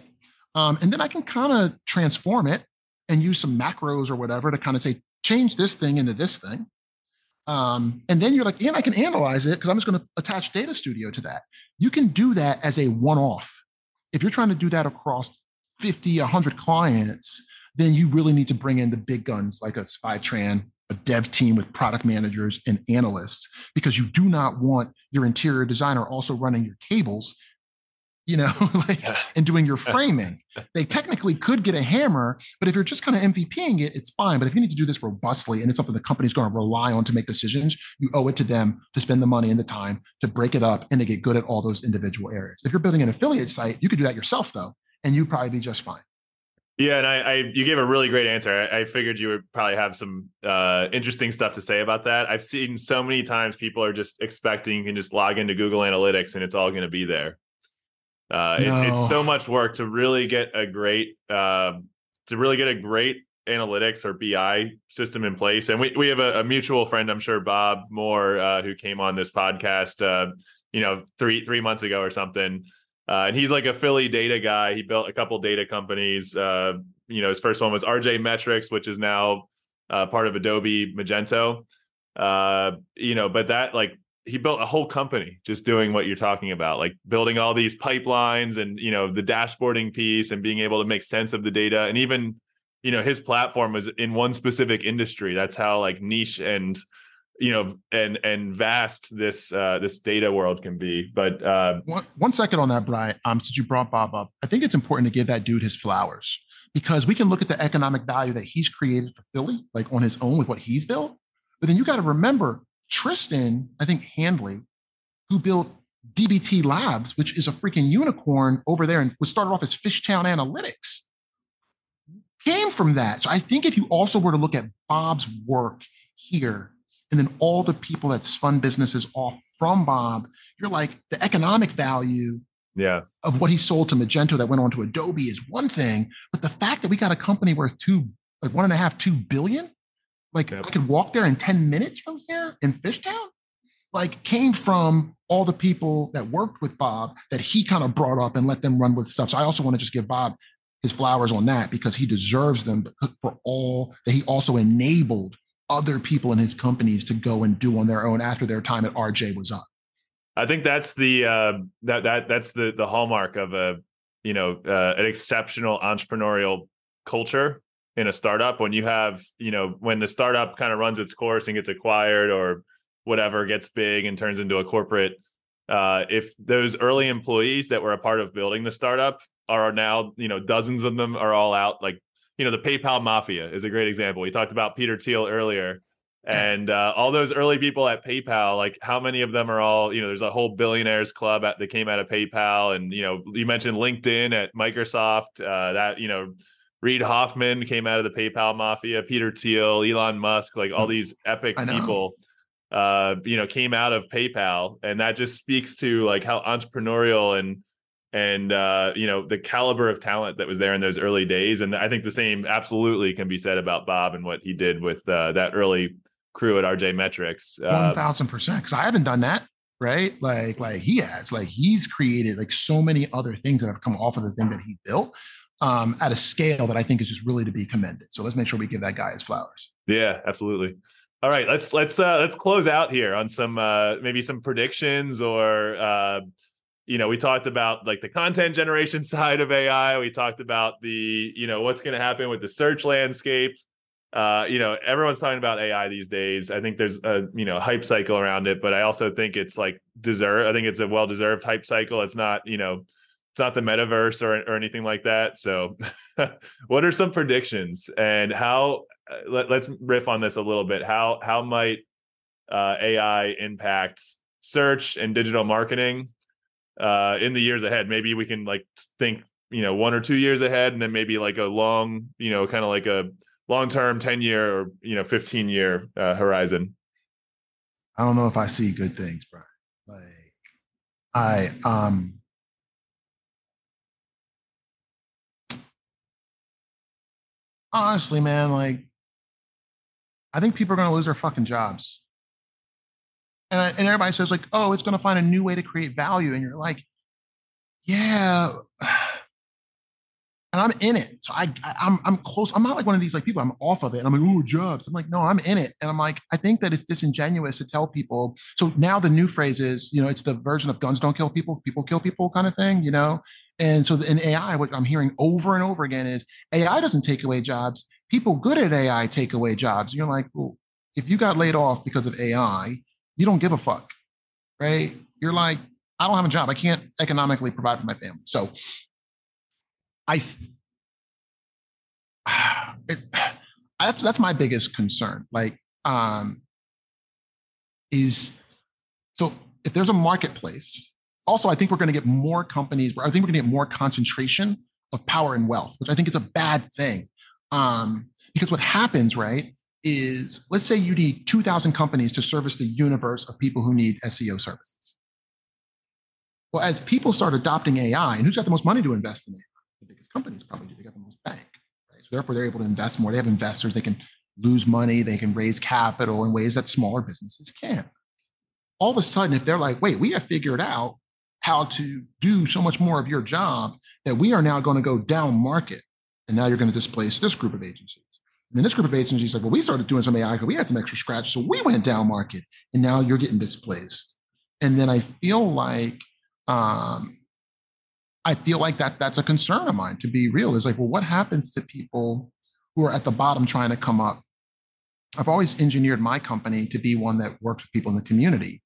Um, and then I can kind of transform it and use some macros or whatever to kind of say, change this thing into this thing. Um, and then you're like, and I can analyze it because I'm just going to attach Data Studio to that. You can do that as a one off. If you're trying to do that across 50, 100 clients, then you really need to bring in the big guns like a Fivetran, a dev team with product managers and analysts, because you do not want your interior designer also running your cables you know, [LAUGHS] like and doing your [LAUGHS] framing. They technically could get a hammer, but if you're just kind of MVPing it, it's fine. But if you need to do this robustly and it's something the company's going to rely on to make decisions, you owe it to them to spend the money and the time to break it up and to get good at all those individual areas. If you're building an affiliate site, you could do that yourself though, and you'd probably be just fine. Yeah, and I, I, you gave a really great answer. I, I, figured you would probably have some uh, interesting stuff to say about that. I've seen so many times people are just expecting you can just log into Google Analytics and it's all going to be there. Uh, no. it's, it's so much work to really get a great uh, to really get a great analytics or BI system in place. And we, we have a, a mutual friend, I'm sure, Bob Moore, uh, who came on this podcast, uh, you know, three three months ago or something. Uh, and he's like a Philly data guy. He built a couple data companies. Uh, you know, his first one was RJ Metrics, which is now uh, part of Adobe Magento. Uh, you know, but that like he built a whole company just doing what you're talking about, like building all these pipelines and you know the dashboarding piece and being able to make sense of the data. And even you know his platform was in one specific industry. That's how like niche and you know and and vast this uh this data world can be. But uh one, one second on that brian um since you brought bob up. I think it's important to give that dude his flowers because we can look at the economic value that he's created for philly like on his own with what he's built. But then you got to remember tristan i think handley who built dbt labs which is a freaking unicorn over there and was started off as fishtown analytics came from that so i think if you also were to look at bob's work here and then all the people that spun businesses off from Bob, you're like the economic value yeah. of what he sold to Magento that went on to Adobe is one thing, but the fact that we got a company worth two, like one and a half, two billion, like yep. I could walk there in 10 minutes from here in Fishtown, like came from all the people that worked with Bob that he kind of brought up and let them run with stuff. So I also want to just give Bob his flowers on that because he deserves them for all that he also enabled other people in his companies to go and do on their own after their time at RJ was up. I think that's the uh, that that that's the the hallmark of a you know uh, an exceptional entrepreneurial culture in a startup when you have you know when the startup kind of runs its course and gets acquired or whatever gets big and turns into a corporate uh, if those early employees that were a part of building the startup are now you know dozens of them are all out like you know the PayPal mafia is a great example. We talked about Peter Thiel earlier, and [LAUGHS] uh, all those early people at PayPal, like how many of them are all you know? There's a whole billionaires club at, that came out of PayPal, and you know you mentioned LinkedIn at Microsoft. Uh, that you know Reid Hoffman came out of the PayPal mafia. Peter Thiel, Elon Musk, like all these epic people uh you know came out of PayPal and that just speaks to like how entrepreneurial and and uh, you know the caliber of talent that was there in those early days. And I think the same absolutely can be said about Bob and what he did with uh, that early crew at RJ Metrics. Uh, One thousand percent, because I haven't done that. Right, like like he has, like he's created like so many other things that have come off of the thing that he built um, at a scale that I think is just really to be commended. So let's make sure we give that guy his flowers. Yeah, absolutely. All right, let's let's uh, let's close out here on some uh, maybe some predictions or uh, you know, we talked about like the content generation [LAUGHS] side of AI. We talked about the, you know, what's going to happen with the search landscape. Uh, you know, everyone's talking about AI these days. I think there's a, you know, hype cycle around it, but I also think it's like deserve. I think it's a well-deserved hype cycle. It's not, you know, it's not the metaverse or or anything like that. So, [LAUGHS] what are some predictions and how? Uh, let, us riff on this a little bit. How how might uh, AI impact search and digital marketing uh, in the years ahead. Maybe we can like think, you know, one or two years ahead, and then maybe like a long, you know, kind of like a long term, ten year or you know, fifteen year uh, horizon. I don't know if I see good things, Brian. Like I um. Honestly, man, like I think people are going to lose their fucking jobs. And, I, and everybody says like oh it's going to find a new way to create value and you're like yeah. [SIGHS] And i'm in it. So I, I I'm, I'm close i'm not like one of these like people i'm off of it. And i'm like oh jobs. I'm like no i'm in it. And i'm like i think that it's disingenuous to tell people so now the new phrase is you know it's the version of guns don't kill people people kill people kind of thing you know and so in ai what i'm hearing over and over again is ai doesn't take away jobs people good at ai take away jobs you're like well if you got laid off because of ai you don't give a fuck, right? You're like, I don't have a job. I can't economically provide for my family. So I, [SIGHS] it, [SIGHS] that's that's my biggest concern. Like, um, is so if there's a marketplace. Also, I think we're going to get more companies. I think we're going to get more concentration of power and wealth, which I think is a bad thing. Um, because what happens, right, is let's say you need 2,000 companies to service the universe of people who need SEO services. Well, as people start adopting AI, and who's got the most money to invest in AI? The biggest companies probably do. They got the most bank, right? So therefore, they're able to invest more. They have investors. They can lose money. They can raise capital in ways that smaller businesses can't. All of a sudden, if they're like, "Wait, we have figured out how to do so much more of your job that we are now going to go down market, and now you're going to displace this group of agencies." And then this group of agencies like, well, we started doing some AI we had some extra scratch. So we went down market and now you're getting displaced. And then I feel like, um, I feel like that that's a concern of mine to be real is like, well, what happens to people who are at the bottom trying to come up? I've always engineered my company to be one that works with people in the community.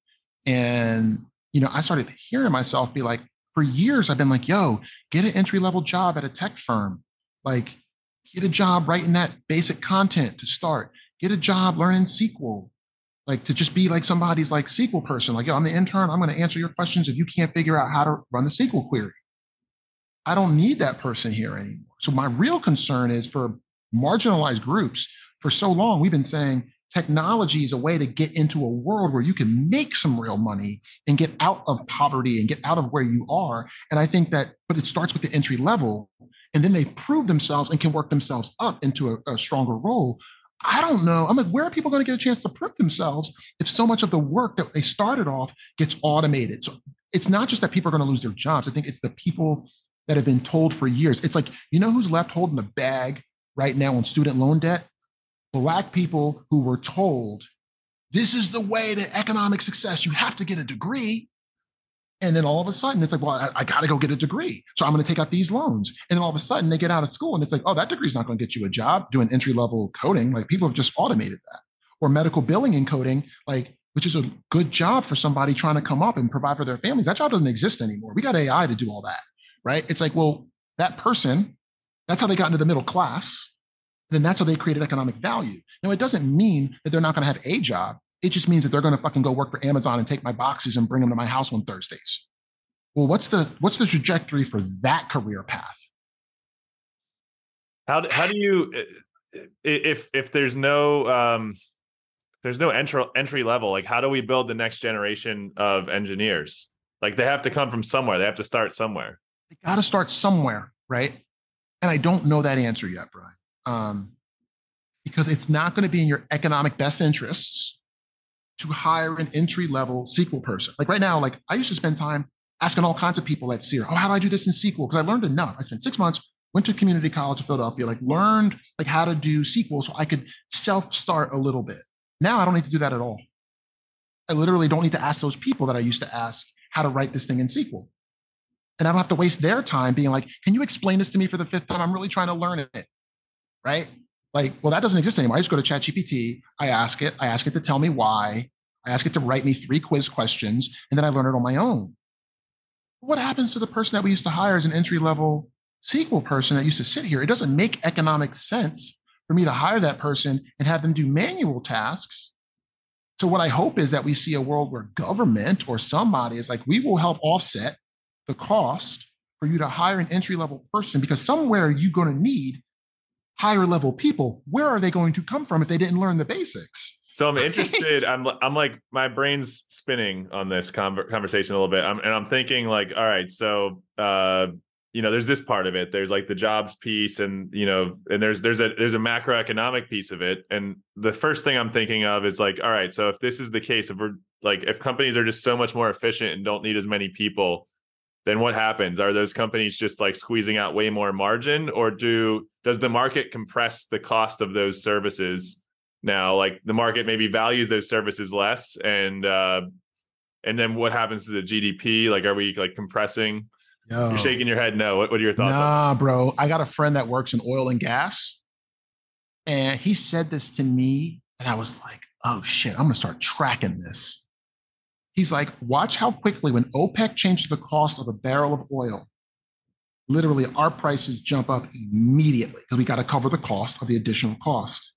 And, you know, I started hearing myself be like, for years, I've been like, yo, get an entry level job at a tech firm. Like, get a job writing that basic content to start. Get a job learning SQL. Like to just be like somebody's like SQL person. Like, yo, I'm the intern. I'm going to answer your questions if you can't figure out how to run the SQL query. I don't need that person here anymore. So my real concern is for marginalized groups. For so long, we've been saying technology is a way to get into a world where you can make some real money and get out of poverty and get out of where you are. And I think that, but it starts with the entry level and then they prove themselves and can work themselves up into a, a stronger role. I don't know. I'm like, where are people going to get a chance to prove themselves if so much of the work that they started off gets automated? So it's not just that people are going to lose their jobs. I think it's the people that have been told for years. It's like, you know who's left holding the bag right now on student loan debt? Black people who were told this is the way to economic success. You have to get a degree. And then all of a sudden, it's like, well, I, I got to go get a degree. So I'm going to take out these loans. And then all of a sudden, they get out of school and it's like, oh, that degree is not going to get you a job doing entry level coding. Like people have just automated that. Or medical billing and coding, like, which is a good job for somebody trying to come up and provide for their families. That job doesn't exist anymore. We got AI to do all that, right? It's like, well, that person, that's how they got into the middle class. Then that's how they created economic value. Now, it doesn't mean that they're not going to have a job. It just means that they're going to fucking go work for Amazon and take my boxes and bring them to my house on Thursdays. Well, what's the what's the trajectory for that career path? How how do you if if there's no um there's no entry entry level like how do we build the next generation of engineers? Like they have to come from somewhere. They have to start somewhere. They got to start somewhere, right? And I don't know that answer yet, Brian. Um, because it's not going to be in your economic best interests to hire an entry level SQL person. Like right now, like I used to spend time asking all kinds of people at SEER, oh, how do I do this in SQL? Because I learned enough. I spent six months, went to community college in Philadelphia, like learned like how to do SQL so I could self-start a little bit. Now I don't need to do that at all. I literally don't need to ask those people that I used to ask how to write this thing in SQL. And I don't have to waste their time being like, can you explain this to me for the fifth time? I'm really trying to learn it. Right? Like, well, that doesn't exist anymore. I just go to ChatGPT, I ask it, I ask it to tell me why, I ask it to write me three quiz questions, and then I learn it on my own. What happens to the person that we used to hire as an entry level SQL person that used to sit here? It doesn't make economic sense for me to hire that person and have them do manual tasks. So, what I hope is that we see a world where government or somebody is like, we will help offset the cost for you to hire an entry level person because somewhere you're going to need higher level people. Where are they going to come from if they didn't learn the basics? So I'm interested. I'm I'm like my brain's spinning on this conversation a little bit. I'm, and I'm thinking like, all right, so uh, you know, there's this part of it. There's like the jobs piece, and you know, and there's there's a there's a macroeconomic piece of it. And the first thing I'm thinking of is like, all right, so if this is the case, if we're like, if companies are just so much more efficient and don't need as many people, then what happens? Are those companies just like squeezing out way more margin, or do does the market compress the cost of those services? now like the market maybe values those services less and uh and then what happens to the gdp like are we like compressing Yo. you're shaking your head no what, what are your thoughts nah bro i got a friend that works in oil and gas and he said this to me and i was like oh shit i'm gonna start tracking this he's like watch how quickly when opec changes the cost of a barrel of oil literally our prices jump up immediately because we got to cover the cost of the additional cost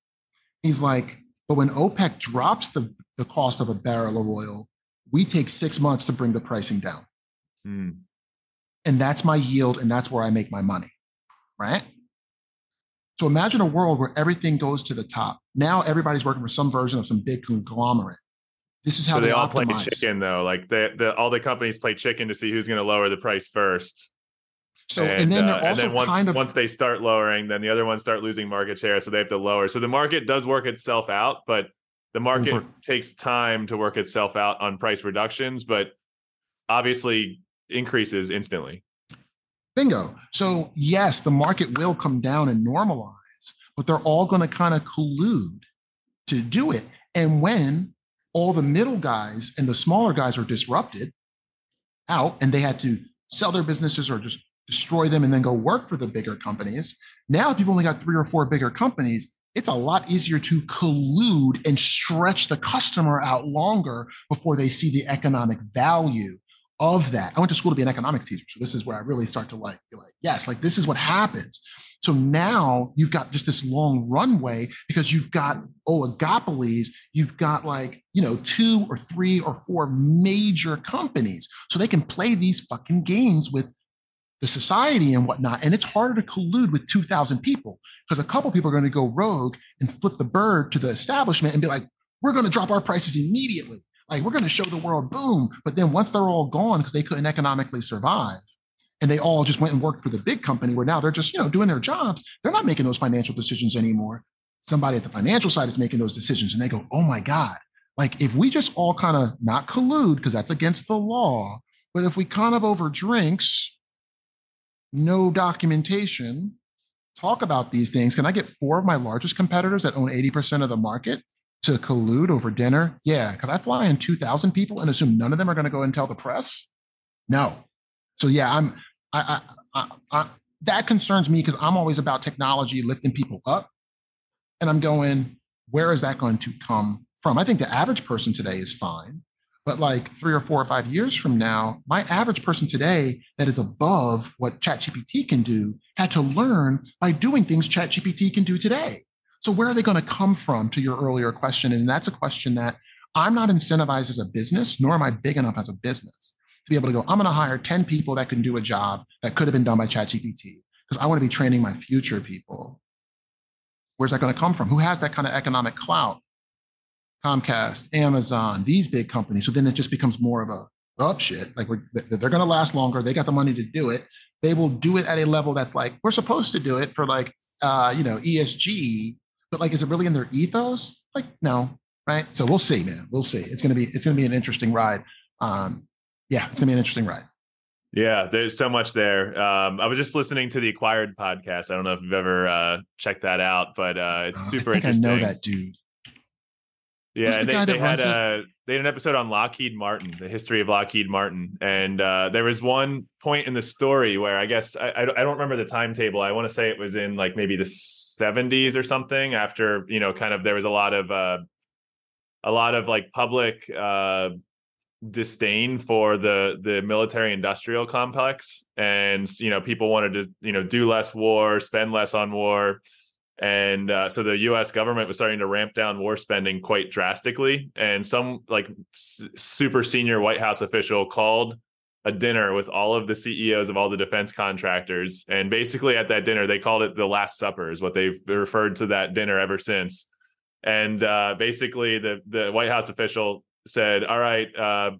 He's like, but when OPEC drops the, the cost of a barrel of oil, we take six months to bring the pricing down. Mm. And that's my yield, and that's where I make my money. Right. So imagine a world where everything goes to the top. Now everybody's working for some version of some big conglomerate. This is how so they, they all optimize. play chicken, though. Like the, the all the companies play chicken to see who's going to lower the price first. So and, and then they're uh, also and then once, kind of once they start lowering, then the other ones start losing market share, so they have to lower. So the market does work itself out, but the market over. takes time to work itself out on price reductions, but obviously increases instantly. Bingo. So yes, the market will come down and normalize, but they're all going to kind of collude to do it. And when all the middle guys and the smaller guys are disrupted out and they had to sell their businesses or just destroy them and then go work for the bigger companies. Now, if you've only got three or four bigger companies, it's a lot easier to collude and stretch the customer out longer before they see the economic value of that. I went to school to be an economics teacher. So this is where I really start to like, be like, yes, like this is what happens. So now you've got just this long runway because you've got oligopolies, you've got like, you know, two or three or four major companies. So they can play these fucking games with the society and whatnot. And it's harder to collude with 2,000 people because a couple people are going to go rogue and flip the bird to the establishment and be like, we're going to drop our prices immediately. Like, we're going to show the world, boom. But then once they're all gone because they couldn't economically survive, and they all just went and worked for the big company where now they're just, you know, doing their jobs, they're not making those financial decisions anymore. Somebody at the financial side is making those decisions and they go, oh my God, like if we just all kind of not collude, because that's against the law, but if we kind of over drinks no documentation, talk about these things. Can I get four of my largest competitors that own 80% of the market to collude over dinner? Yeah. Could I fly in 2,000 people and assume none of them are going to go and tell the press? No. So yeah, I'm, I, I, I, that concerns me because I'm always about technology lifting people up. And I'm going, where is that going to come from? I think the average person today is fine. But like three or four or five years from now, my average person today that is above what ChatGPT can do had to learn by doing things ChatGPT can do today. So where are they going to come from to your earlier question? And that's a question that I'm not incentivized as a business, nor am I big enough as a business to be able to go, I'm going to hire 10 people that can do a job that could have been done by ChatGPT because I want to be training my future people. Where's that going to come from? Who has that kind of economic clout Comcast, Amazon, these big companies. So then it just becomes more of a up shit. Like they're going to last longer. They got the money to do it. They will do it at a level that's like we're supposed to do it for like uh, you know ESG, but like is it really in their ethos? Like no, right? So we'll see, man. We'll see. It's gonna be it's gonna be an interesting ride. Um, yeah, it's gonna be an interesting ride. Yeah, there's so much there. Um, I was just listening to the Acquired podcast. I don't know if you've ever uh, checked that out, but uh, it's super I interesting. I know that dude. Yeah, the they, they had a they had an episode on Lockheed Martin, the history of Lockheed Martin, and uh, there was one point in the story where I guess I, I don't remember the timetable. I want to say it was in like maybe the 70s or something. After you know, kind of there was a lot of uh, a lot of like public uh, disdain for the the military industrial complex, and you know people wanted to you know do less war, spend less on war and uh, so the U.S. government was starting to ramp down war spending quite drastically. And some like s- super senior White House official called a dinner with all of the CEOs of all the defense contractors, and basically at that dinner they called it the Last Supper, is what they've referred to that dinner ever since. And uh, basically, the the White House official said, "All right." Uh,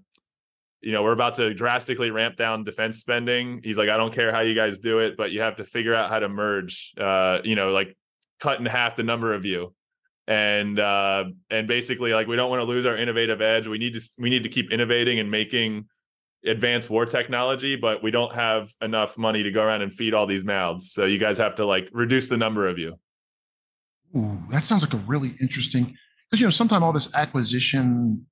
you know, we're about to drastically ramp down defense spending. He's like, I don't care how you guys do it, but you have to figure out how to merge, uh, you know, like cut in half the number of you and uh and basically like we don't want to lose our innovative edge we need to we need to keep innovating and making advanced war technology but we don't have enough money to go around and feed all these mouths so you guys have to like reduce the number of you Ooh, that sounds like a really interesting because you know sometimes all this acquisition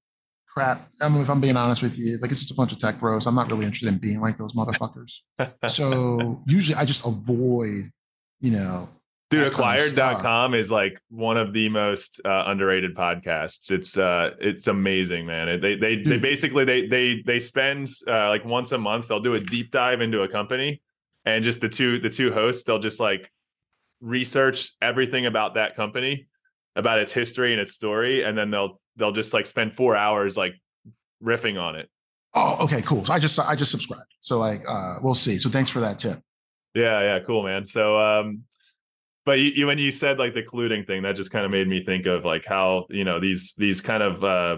crap. I mean, if i'm being honest with you it's like it's just a bunch of tech bros. I'm not really interested in being like those motherfuckers. So [LAUGHS] usually i just avoid you know Dude, acquired.com is like one of the most uh, underrated podcasts. It's uh it's amazing, man. They they they basically they they they spend uh, like once a month they'll do a deep dive into a company and just the two the two hosts they'll just like research everything about that company, about its history and its story and then they'll they'll just like spend 4 hours like riffing on it. Oh, okay, cool. So I just I just subscribed. So like uh we'll see. So thanks for that tip. Yeah, yeah, cool, man. So um but you, you, when you said like the colluding thing that just kind of made me think of like how you know these these kind of uh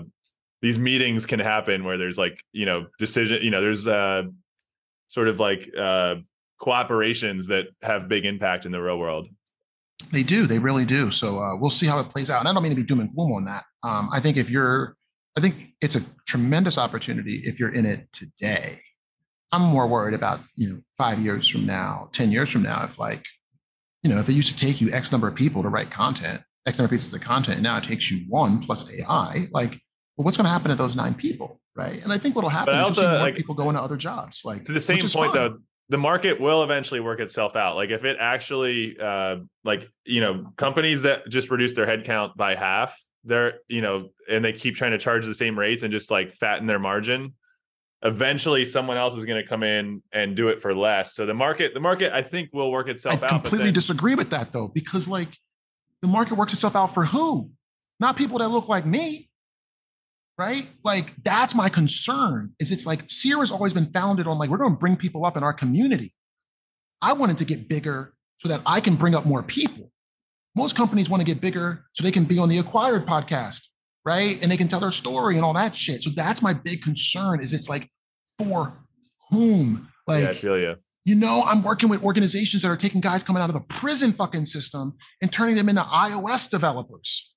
these meetings can happen where there's like you know decision you know there's uh sort of like uh cooperations that have big impact in the real world they do they really do so uh, we'll see how it plays out and i don't mean to be doom and gloom on that um, i think if you're i think it's a tremendous opportunity if you're in it today i'm more worried about you know five years from now ten years from now if like you know, if it used to take you X number of people to write content, X number of pieces of content, and now it takes you one plus AI, like, well, what's going to happen to those nine people? Right. And I think what'll happen But is also, more like- people go into other jobs. Like to the same point fine. though the market will eventually work itself out like if it actually uh like you know companies that just reduce their headcount by half they're you know and they keep trying to charge the same rates and just like fatten their margin eventually someone else is going to come in and do it for less so the market the market i think will work I itself out but completely then- disagree with that though, because like the market works itself out for who? Not people that look like me. Right? Like that's my concern. Is it's like Seer has always been founded on like we're going to bring people up in our community. I wanted to get bigger so that I can bring up more people. Most companies want to get bigger so they can be on the acquired podcast, right? And they can tell their story and all that shit. So that's my big concern is it's like for whom? Like yeah, I feel you. you know, I'm working with organizations that are taking guys coming out of the prison fucking system and turning them into iOS developers.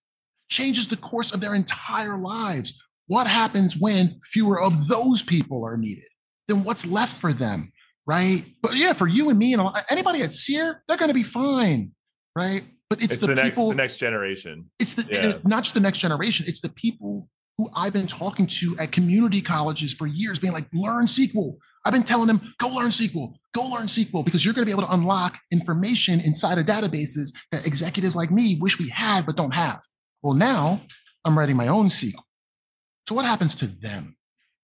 Changes the course of their entire lives. What happens when fewer of those people are needed? Then what's left for them, right? But yeah, for you and me and anybody at Seer, they're going to be fine, right? But it's, It's, the, the, next people. the next generation. It's the Yeah. not just the next generation. It's the people who I've been talking to at community colleges for years, being like, learn SQL. I've been telling them, go learn SQL, go learn SQL, because you're going to be able to unlock information inside of databases that executives like me wish we had but don't have. Well, now I'm writing my own SQL. So what happens to them?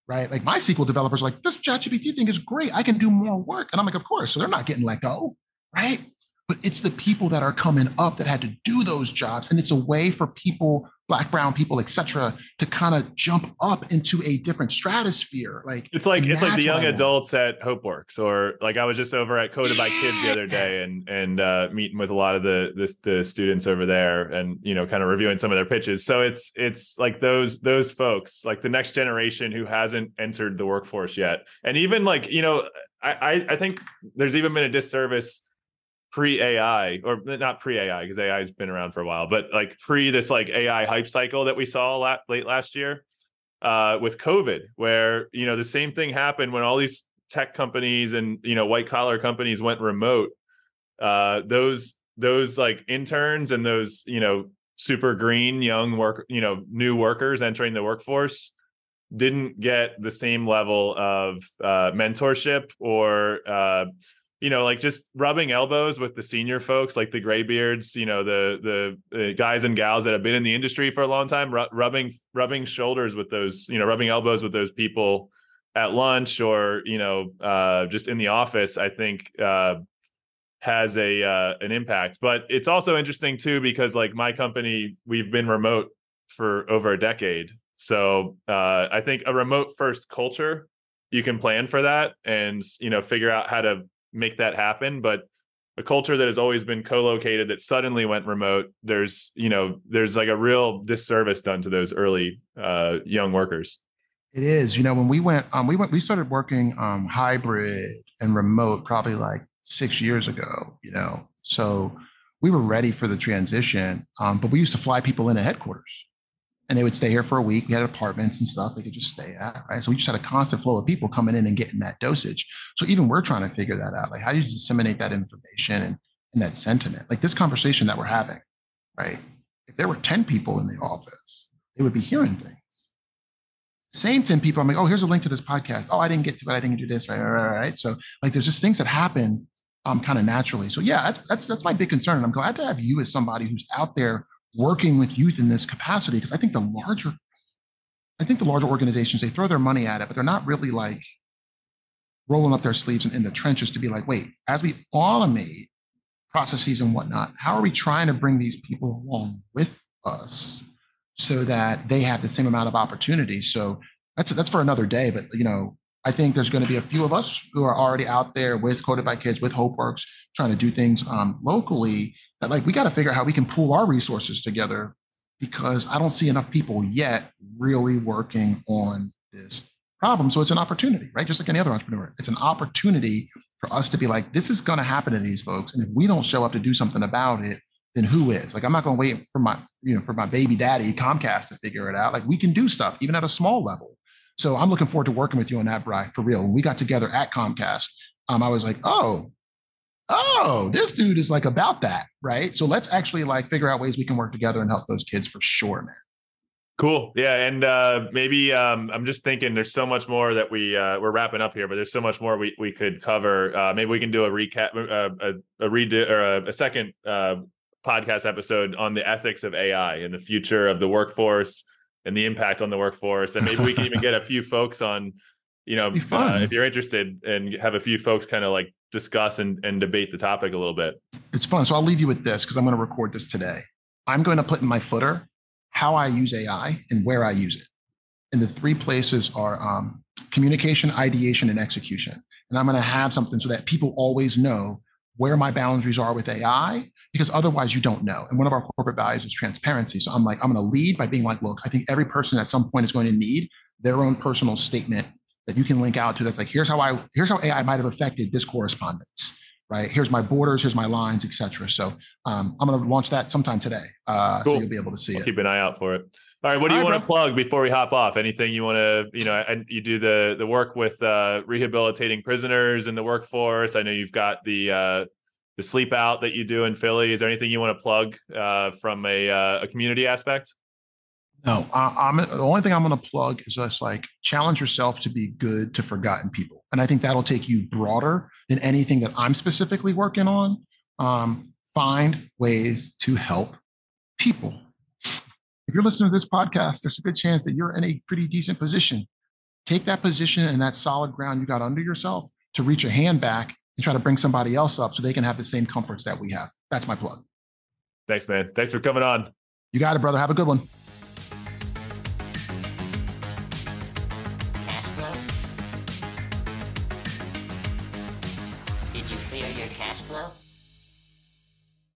Right? Like my SQL developers are like, this ChatGPT thing is great. I can do more work. And I'm like, of course. So they're not getting let go. Right? But it's the people that are coming up that had to do those jobs. And it's a way for people black brown people et cetera to kind of jump up into a different stratosphere like It's like it's like the young adults at HopeWorks, or like I was just over at Coded by Kids the other day, and and uh, meeting with a lot of the, the the students over there, and you know, kind of reviewing some of their pitches. So it's it's like those those folks, like the next generation who hasn't entered the workforce yet, and even like you know, I I, I think there's even been a disservice pre AI or not pre AI because AI has been around for a while, but like pre this like AI hype cycle that we saw la- late last year uh, with COVID, where you know the same thing happened when all these tech companies and you know white collar companies went remote. Uh, those those like interns and those you know super green young work you know new workers entering the workforce didn't get the same level of uh, mentorship or uh, you know like just rubbing elbows with the senior folks like the graybeards you know the the uh, guys and gals that have been in the industry for a long time ru- rubbing rubbing shoulders with those you know rubbing elbows with those people at lunch or you know uh, just in the office i think uh, has a uh, an impact. But it's also interesting too because like my company we've been remote for over a decade. So uh, i think a remote first culture you can plan for that and you know figure out how to make that happen but a culture that has always been co-located that suddenly went remote there's you know there's like a real disservice done to those early uh, young workers. It is. You know when we went um we went we started working um hybrid and remote probably like six years ago you know? So we were ready for the transition um but we used to fly people in into headquarters and they would stay here for a week. We had apartments and stuff they could just stay at, right? So we just had a constant flow of people coming in and getting that dosage. So even we're trying to figure that out. Like, how do you disseminate that information and, and that sentiment? Like this conversation that we're having, right? If there were 10 people in the office, they would be hearing things. Same 10 people, I'm like, oh, here's a link to this podcast. Oh, I didn't get to it. I didn't do this, right? Right, right, right. So like there's just things that happen um, kind of naturally. So yeah, that's, that's that's my big concern. And I'm glad to have you as somebody who's out there working with youth in this capacity because I think the larger, I think the larger organizations they throw their money at it, but they're not really like rolling up their sleeves and in the trenches to be like, wait, as we automate processes and whatnot, how are we trying to bring these people along with us so that they have the same amount of opportunity? So that's that's for another day. But you know, I think there's going to be a few of us who are already out there with Coded by Kids, with HopeWorks, trying to do things um, locally. That like we got to figure out how we can pool our resources together because I don't see enough people yet really working on this problem. So it's an opportunity, right? Just like any other entrepreneur, it's an opportunity for us to be like, this is going to happen to these folks, and if we don't show up to do something about it, then who is? Like, I'm not going to wait for my, you know, for my baby daddy Comcast to figure it out. Like, we can do stuff even at a small level. So I'm looking forward to working with you on that, Bry, for real. When we got together at Comcast, um, I was like, oh, oh, this dude is like about that, right? So let's actually like figure out ways we can work together and help those kids for sure, man. Cool. Yeah, and uh, maybe um, I'm just thinking there's so much more that we uh, we're wrapping up here, but there's so much more we, we could cover. Uh, maybe we can do a recap, uh, a, a redo or a, a second uh, podcast episode on the ethics of AI and the future of the workforce and the impact on the workforce, and maybe we can even get a few folks on. You know, uh, if you're interested, and have a few folks kind of like discuss and, and debate the topic a little bit. It's fun. So I'll leave you with this because I'm going to record this today. I'm going to put in my footer how I use AI and where I use it. And the three places are um, communication, ideation, and execution. And I'm going to have something so that people always know where my boundaries are with AI, because otherwise you don't know. And one of our corporate values is transparency. So I'm like, I'm going to lead by being like, look, I think every person at some point is going to need their own personal statement that you can link out to. That's like, here's how I, here's how AI might have affected this correspondence right? Here's my borders, here's my lines, etc. So um, I'm going to launch that sometime today, uh, cool. so you'll be able to see I'll it. Keep an eye out for it. All right, what do you want to plug before we hop off? Anything you want to, you know, and you do the the work with uh, rehabilitating prisoners in the workforce. I know you've got the uh, the sleep out that you do in Philly. Is there anything you want to plug uh, from a, uh, a community aspect? No, I, am the only thing I'm going to plug is just like challenge yourself to be good to forgotten people, and I think that'll take you broader than anything that I'm specifically working on. Um, find ways to help people. If you're listening to this podcast, there's a good chance that you're in a pretty decent position. Take that position and that solid ground you got under yourself to reach a hand back and try to bring somebody else up so they can have the same comforts that we have. That's my plug. Thanks, man. Thanks for coming on. You got it, brother. Have a good one.